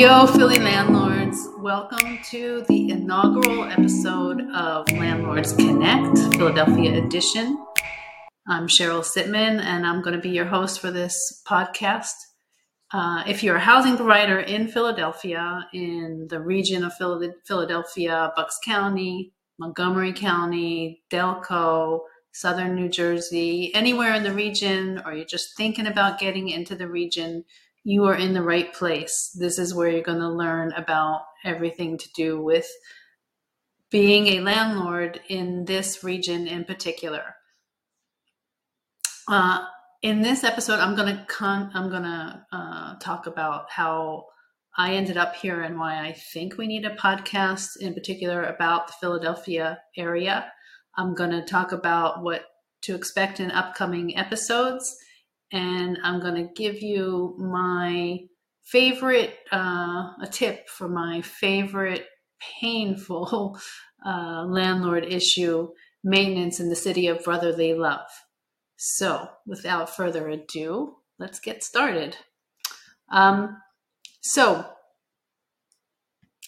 Yo, Philly landlords, welcome to the inaugural episode of Landlords Connect, Philadelphia edition. I'm Cheryl Sitman, and I'm going to be your host for this podcast. Uh, if you're a housing provider in Philadelphia, in the region of Philadelphia, Bucks County, Montgomery County, Delco, Southern New Jersey, anywhere in the region, or you're just thinking about getting into the region, you are in the right place. This is where you're going to learn about everything to do with being a landlord in this region in particular. Uh, in this episode, I'm gonna con- I'm gonna uh, talk about how I ended up here and why I think we need a podcast in particular about the Philadelphia area. I'm gonna talk about what to expect in upcoming episodes and I'm going to give you my favorite, uh, a tip for my favorite painful uh, landlord issue maintenance in the city of brotherly love. So, without further ado, let's get started. Um, so,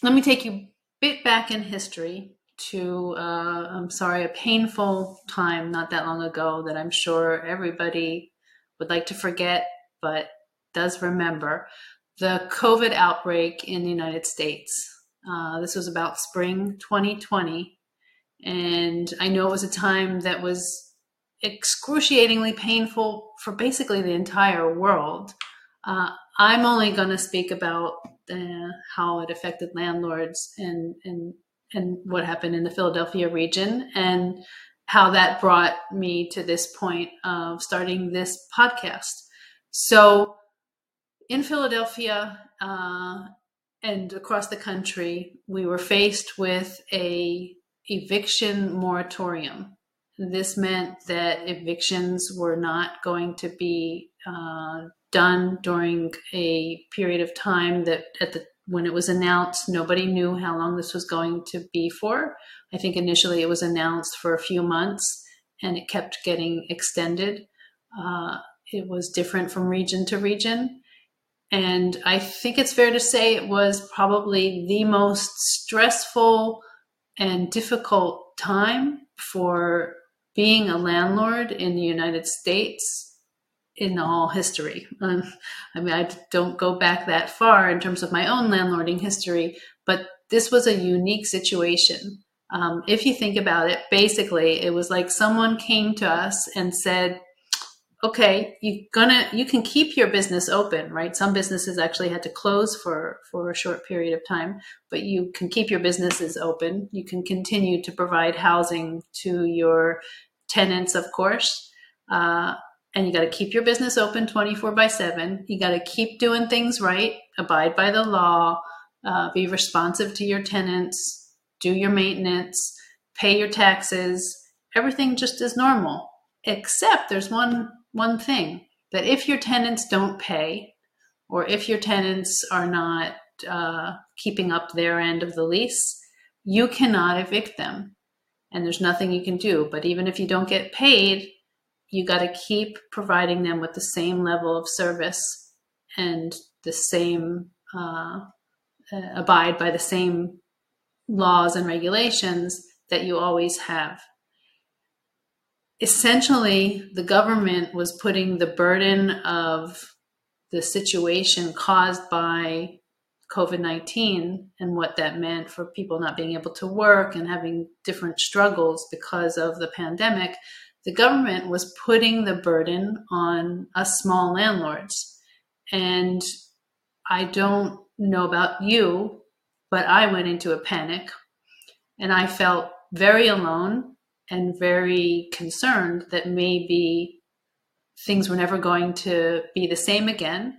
let me take you a bit back in history to, uh, I'm sorry, a painful time not that long ago that I'm sure everybody would like to forget, but does remember the COVID outbreak in the United States. Uh, this was about spring 2020. And I know it was a time that was excruciatingly painful for basically the entire world. Uh, I'm only going to speak about uh, how it affected landlords and, and, and what happened in the Philadelphia region. And how that brought me to this point of starting this podcast. So, in Philadelphia uh, and across the country, we were faced with a eviction moratorium. This meant that evictions were not going to be uh, done during a period of time that at the when it was announced, nobody knew how long this was going to be for. I think initially it was announced for a few months and it kept getting extended. Uh, it was different from region to region. And I think it's fair to say it was probably the most stressful and difficult time for being a landlord in the United States in all history. Um, I mean, I don't go back that far in terms of my own landlording history, but this was a unique situation. Um, if you think about it, basically, it was like someone came to us and said, "Okay, you gonna you can keep your business open, right? Some businesses actually had to close for for a short period of time, but you can keep your businesses open. You can continue to provide housing to your tenants, of course." Uh, and you got to keep your business open 24 by 7 you got to keep doing things right. Abide by the law. Uh, be responsive to your tenants. Do your maintenance. Pay your taxes. Everything just as normal. Except there's one one thing that if your tenants don't pay or if your tenants are not uh, keeping up their end of the lease you cannot evict them. And there's nothing you can do. But even if you don't get paid you got to keep providing them with the same level of service and the same uh, uh, abide by the same laws and regulations that you always have. Essentially, the government was putting the burden of the situation caused by COVID 19 and what that meant for people not being able to work and having different struggles because of the pandemic the government was putting the burden on us small landlords. And I don't know about you, but I went into a panic and I felt very alone and very concerned that maybe things were never going to be the same again.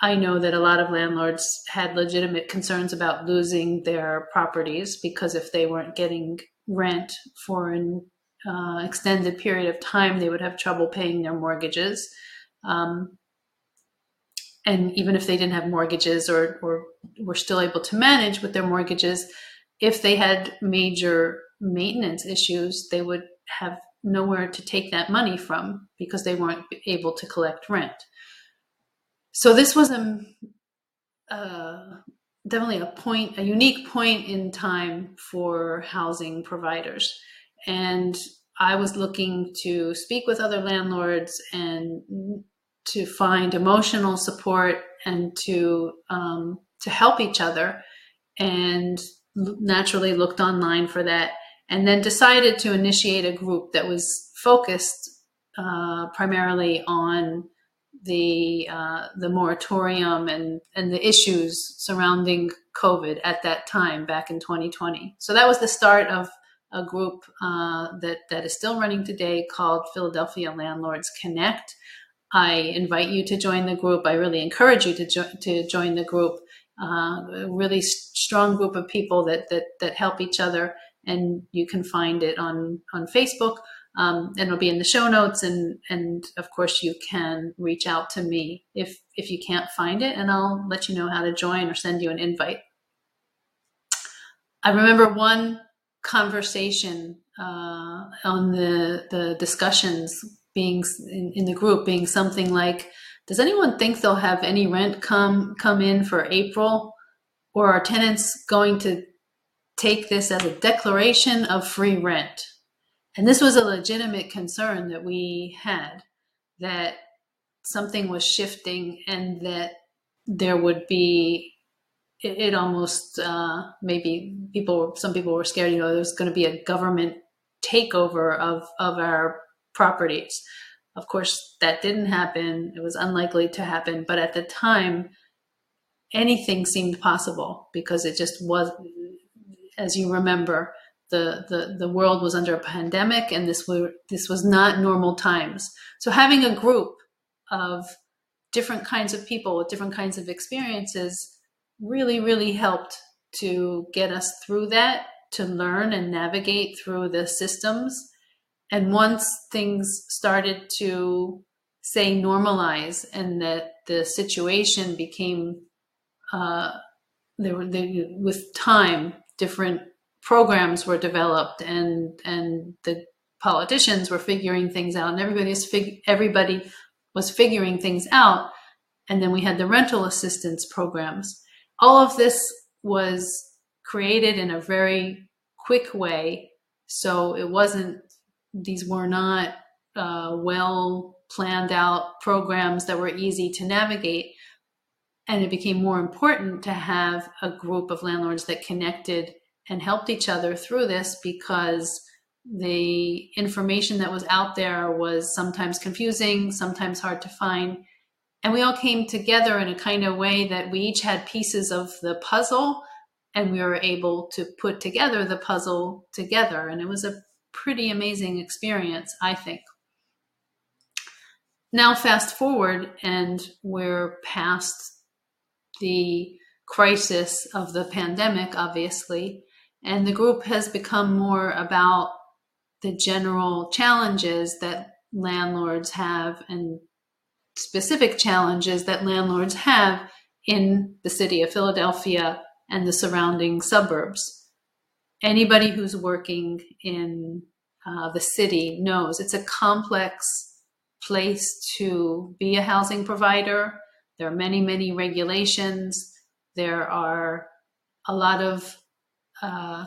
I know that a lot of landlords had legitimate concerns about losing their properties because if they weren't getting rent for an uh, extended period of time, they would have trouble paying their mortgages. Um, and even if they didn't have mortgages or, or were still able to manage with their mortgages, if they had major maintenance issues, they would have nowhere to take that money from because they weren't able to collect rent. So this was a uh, definitely a point, a unique point in time for housing providers. And I was looking to speak with other landlords and to find emotional support and to um, to help each other, and naturally looked online for that, and then decided to initiate a group that was focused uh, primarily on the uh, the moratorium and and the issues surrounding COVID at that time back in 2020. So that was the start of a group uh, that that is still running today called Philadelphia Landlords Connect. I invite you to join the group. I really encourage you to jo- to join the group. Uh, a really strong group of people that that that help each other, and you can find it on on Facebook um, and it'll be in the show notes and and of course you can reach out to me if if you can't find it and i'll let you know how to join or send you an invite i remember one conversation uh, on the the discussions being in, in the group being something like does anyone think they'll have any rent come come in for april? Or are tenants going to take this as a declaration of free rent? And this was a legitimate concern that we had that something was shifting and that there would be it, it almost uh, maybe people some people were scared you know there's going to be a government takeover of of our properties of course that didn't happen it was unlikely to happen but at the time anything seemed possible because it just was as you remember the, the, the world was under a pandemic and this were this was not normal times. So having a group of different kinds of people with different kinds of experiences really, really helped to get us through that, to learn and navigate through the systems. And once things started to say normalize and that the situation became uh, there were they, with time different programs were developed and and the politicians were figuring things out and everybody's fig- everybody was figuring things out and then we had the rental assistance programs all of this was created in a very quick way so it wasn't these were not uh, well planned out programs that were easy to navigate and it became more important to have a group of landlords that connected and helped each other through this because the information that was out there was sometimes confusing, sometimes hard to find. And we all came together in a kind of way that we each had pieces of the puzzle and we were able to put together the puzzle together. And it was a pretty amazing experience, I think. Now, fast forward, and we're past the crisis of the pandemic, obviously. And the group has become more about the general challenges that landlords have and specific challenges that landlords have in the city of Philadelphia and the surrounding suburbs. Anybody who's working in uh, the city knows it's a complex place to be a housing provider. There are many, many regulations. There are a lot of uh,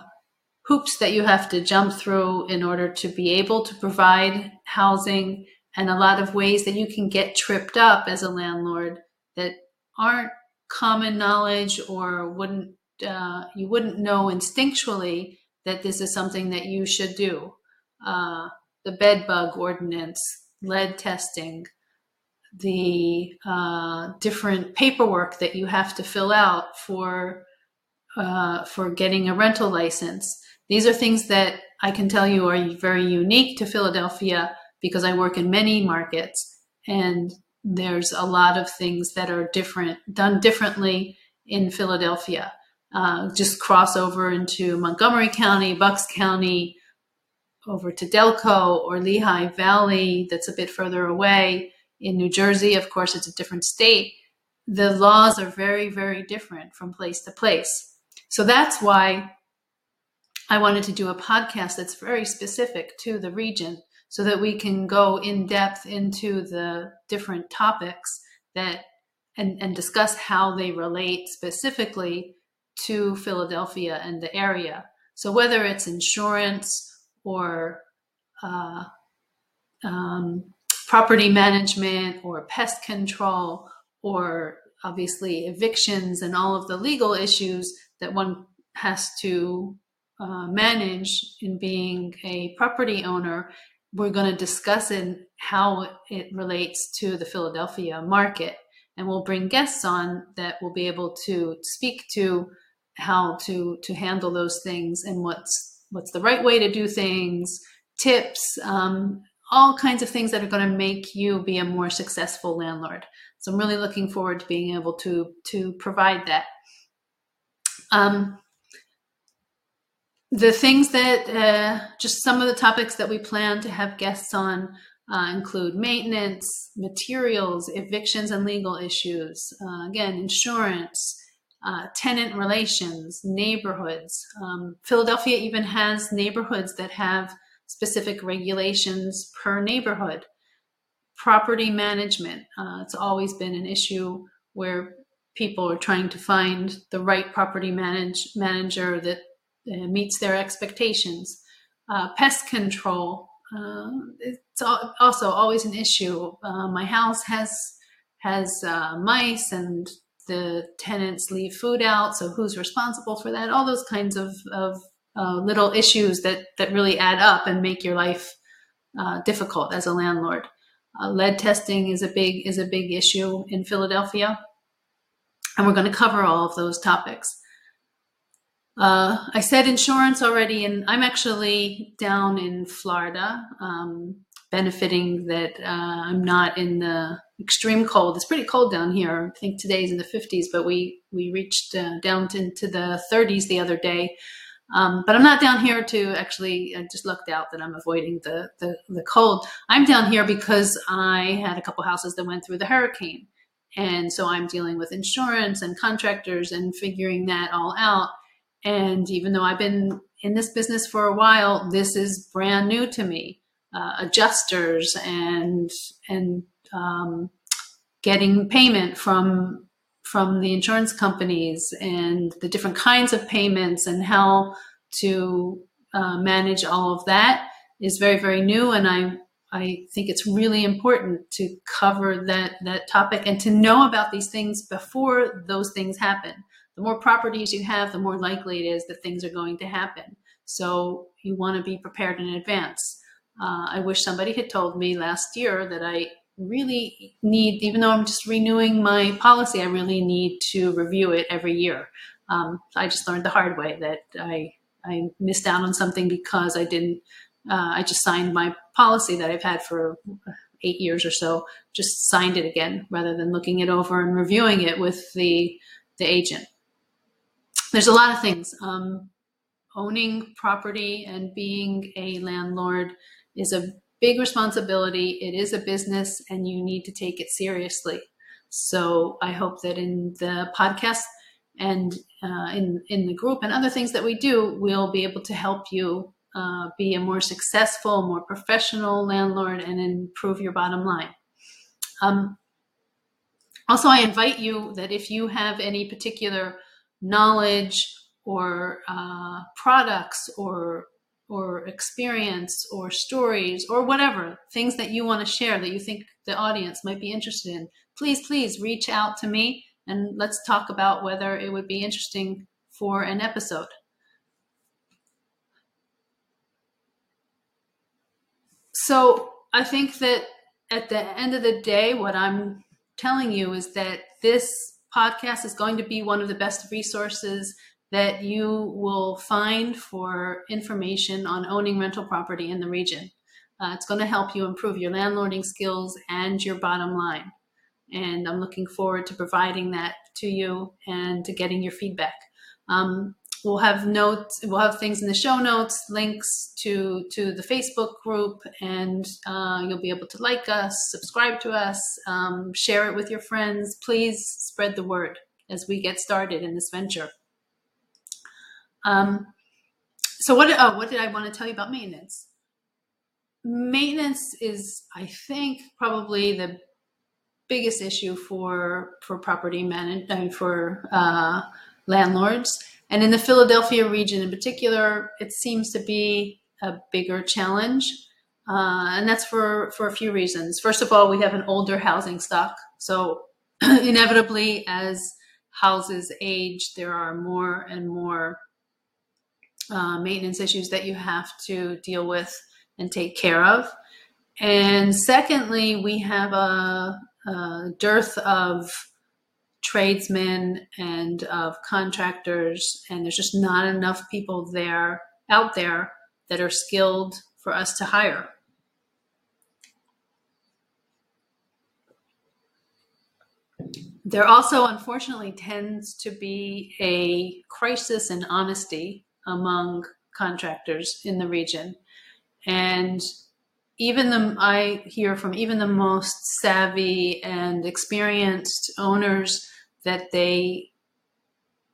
hoops that you have to jump through in order to be able to provide housing and a lot of ways that you can get tripped up as a landlord that aren't common knowledge or wouldn't uh, you wouldn't know instinctually that this is something that you should do uh, the bed bug ordinance lead testing the uh, different paperwork that you have to fill out for uh, for getting a rental license. These are things that I can tell you are very unique to Philadelphia because I work in many markets and there's a lot of things that are different, done differently in Philadelphia. Uh, just cross over into Montgomery County, Bucks County, over to Delco or Lehigh Valley, that's a bit further away. In New Jersey, of course, it's a different state. The laws are very, very different from place to place. So that's why I wanted to do a podcast that's very specific to the region so that we can go in depth into the different topics that and, and discuss how they relate specifically to Philadelphia and the area. So whether it's insurance or uh, um, property management or pest control or obviously evictions and all of the legal issues that one has to uh, manage in being a property owner, we're going to discuss in how it relates to the Philadelphia market. And we'll bring guests on that will be able to speak to how to to handle those things and what's what's the right way to do things, tips, um, all kinds of things that are going to make you be a more successful landlord. So I'm really looking forward to being able to to provide that. Um, the things that uh, just some of the topics that we plan to have guests on uh, include maintenance, materials, evictions and legal issues, uh, again, insurance, uh, tenant relations, neighborhoods. Um, Philadelphia even has neighborhoods that have specific regulations per neighborhood. Property management. Uh, it's always been an issue where people are trying to find the right property manage, manager that meets their expectations. Uh, pest control. Uh, it's also always an issue. Uh, my house has has uh, mice and the tenants leave food out. So who's responsible for that? All those kinds of, of uh, little issues that, that really add up and make your life uh, difficult as a landlord. Lead testing is a big is a big issue in Philadelphia, and we're going to cover all of those topics. Uh, I said insurance already, and I'm actually down in Florida, um, benefiting that uh, I'm not in the extreme cold. It's pretty cold down here. I think today's in the 50s, but we we reached uh, down to, into the 30s the other day. Um, but I'm not down here to actually. I just looked out that I'm avoiding the, the the cold. I'm down here because I had a couple houses that went through the hurricane, and so I'm dealing with insurance and contractors and figuring that all out. And even though I've been in this business for a while, this is brand new to me. Uh, adjusters and and um, getting payment from from the insurance companies and the different kinds of payments and how to uh, manage all of that is very very new and i i think it's really important to cover that that topic and to know about these things before those things happen the more properties you have the more likely it is that things are going to happen so you want to be prepared in advance uh, i wish somebody had told me last year that i really need, even though I'm just renewing my policy, I really need to review it every year. Um, I just learned the hard way that I I missed out on something because I didn't. Uh, I just signed my policy that I've had for eight years or so. Just signed it again rather than looking it over and reviewing it with the the agent. There's a lot of things. Um, owning property and being a landlord is a big responsibility. It is a business and you need to take it seriously. So I hope that in the podcast and uh, in, in the group and other things that we do, we'll be able to help you uh, be a more successful, more professional landlord and improve your bottom line. Um, also, I invite you that if you have any particular knowledge or uh, products or or experience or stories or whatever things that you want to share that you think the audience might be interested in please please reach out to me and let's talk about whether it would be interesting for an episode. So i think that at the end of the day what i'm telling you is that this podcast is going to be one of the best resources that you will find for information on owning rental property in the region. Uh, it's going to help you improve your landlording skills and your bottom line. And I'm looking forward to providing that to you and to getting your feedback. Um, we'll have notes, we'll have things in the show notes, links to to the Facebook group, and uh, you'll be able to like us, subscribe to us, um, share it with your friends. Please spread the word as we get started in this venture. Um, so what? Oh, what did I want to tell you about maintenance? Maintenance is, I think, probably the biggest issue for for property management for uh, landlords. And in the Philadelphia region in particular, it seems to be a bigger challenge. Uh, and that's for, for a few reasons. First of all, we have an older housing stock. So, inevitably, as houses age, there are more and more uh, maintenance issues that you have to deal with and take care of. And secondly, we have a, a dearth of tradesmen and of contractors, and there's just not enough people there out there that are skilled for us to hire. There also, unfortunately, tends to be a crisis in honesty among contractors in the region. And even the I hear from even the most savvy and experienced owners that they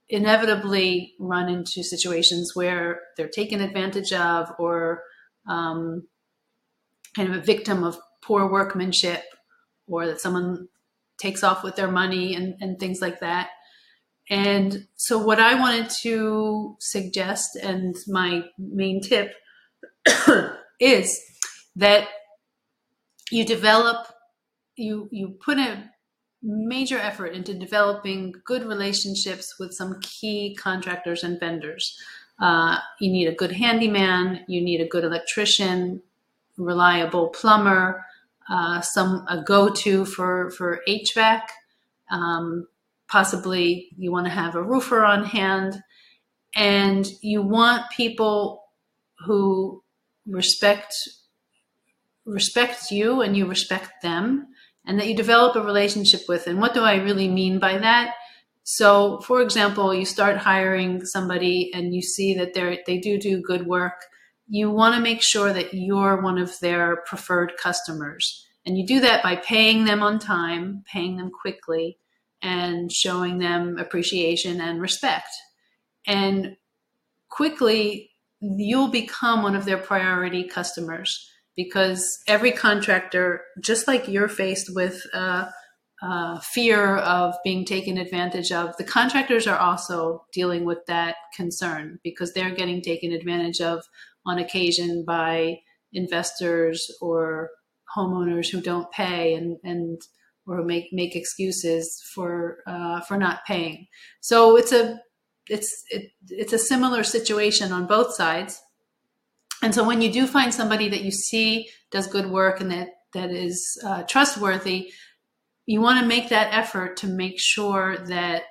inevitably run into situations where they're taken advantage of or um, kind of a victim of poor workmanship or that someone takes off with their money and, and things like that. And so, what I wanted to suggest, and my main tip, is that you develop, you you put a major effort into developing good relationships with some key contractors and vendors. Uh, you need a good handyman, you need a good electrician, reliable plumber, uh, some a go-to for for HVAC. Um, possibly you want to have a roofer on hand, and you want people who respect respect you and you respect them and that you develop a relationship with. And what do I really mean by that? So, for example, you start hiring somebody and you see that they they do do good work. You want to make sure that you're one of their preferred customers. And you do that by paying them on time, paying them quickly, and showing them appreciation and respect. And quickly, you'll become one of their priority customers because every contractor, just like you're faced with uh, uh, fear of being taken advantage of, the contractors are also dealing with that concern because they're getting taken advantage of on occasion by investors or homeowners who don't pay and, and or make make excuses for uh, for not paying. So it's a it's it, it's a similar situation on both sides and so when you do find somebody that you see does good work and that that is uh, trustworthy, you want to make that effort to make sure that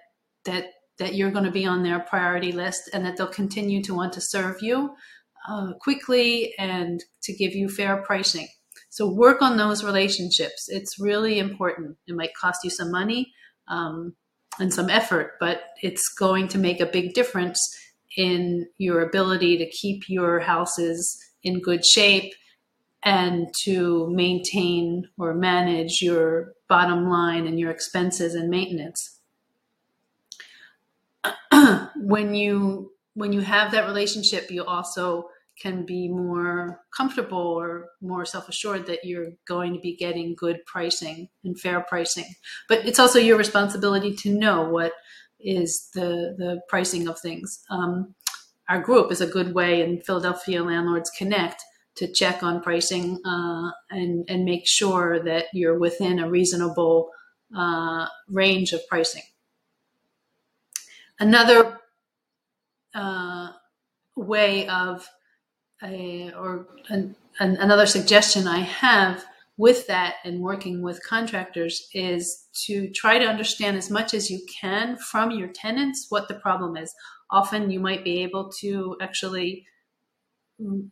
that that you're going to be on their priority list and that they'll continue to want to serve you uh, quickly and to give you fair pricing. So work on those relationships. It's really important. It might cost you some money um, and some effort, but it's going to make a big difference in your ability to keep your houses in good shape and to maintain or manage your bottom line and your expenses and maintenance. when you when you have that relationship, you also can be more comfortable or more self-assured that you're going to be getting good pricing and fair pricing. But it's also your responsibility to know what is the the pricing of things. Um, our group is a good way, and Philadelphia Landlords Connect to check on pricing uh, and and make sure that you're within a reasonable uh, range of pricing. Another uh, way of a, or an, an, another suggestion I have with that and working with contractors is to try to understand as much as you can from your tenants what the problem is. Often you might be able to actually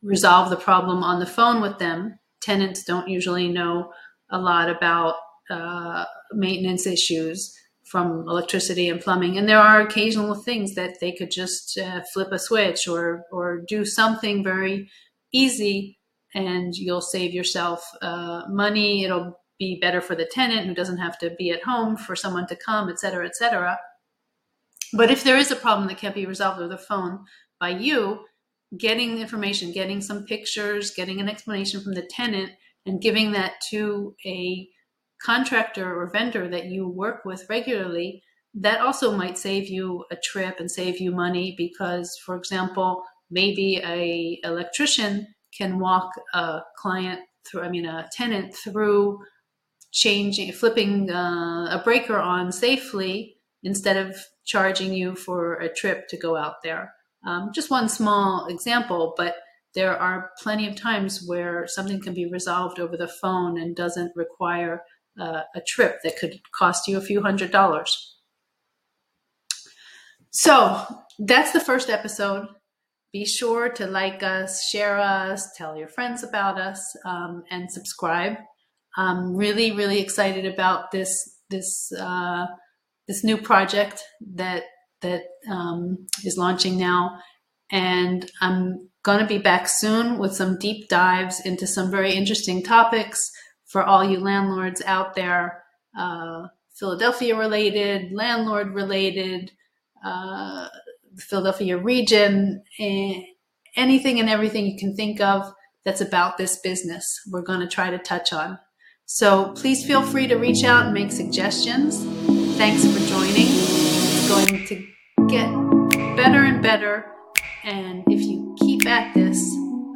resolve the problem on the phone with them. Tenants don't usually know a lot about uh, maintenance issues from electricity and plumbing, and there are occasional things that they could just uh, flip a switch or or do something very easy and you'll save yourself uh, money. It'll be better for the tenant who doesn't have to be at home for someone to come, et cetera, et cetera. But if there is a problem that can't be resolved over the phone by you, getting information, getting some pictures, getting an explanation from the tenant, and giving that to a contractor or vendor that you work with regularly, that also might save you a trip and save you money because, for example, maybe a electrician can walk a client through, I mean, a tenant through changing, flipping uh, a breaker on safely instead of charging you for a trip to go out there. Um, just one small example, but there are plenty of times where something can be resolved over the phone and doesn't require uh, a trip that could cost you a few hundred dollars. So that's the first episode. Be sure to like us, share us, tell your friends about us, um, and subscribe. I'm really, really excited about this this uh, this new project that that um, is launching now, and I'm going to be back soon with some deep dives into some very interesting topics for all you landlords out there, uh, Philadelphia related, landlord related, uh, Philadelphia region, eh, anything and everything you can think of that's about this business, we're going to try to touch on. So please feel free to reach out and make suggestions. Thanks for joining. It's going to get better and better. And if you keep at this,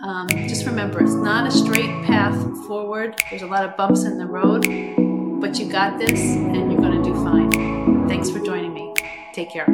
um, just remember it's not a straight path forward. There's a lot of bumps in the road, but you got this and you're going to do fine. Thanks for joining me. Take care.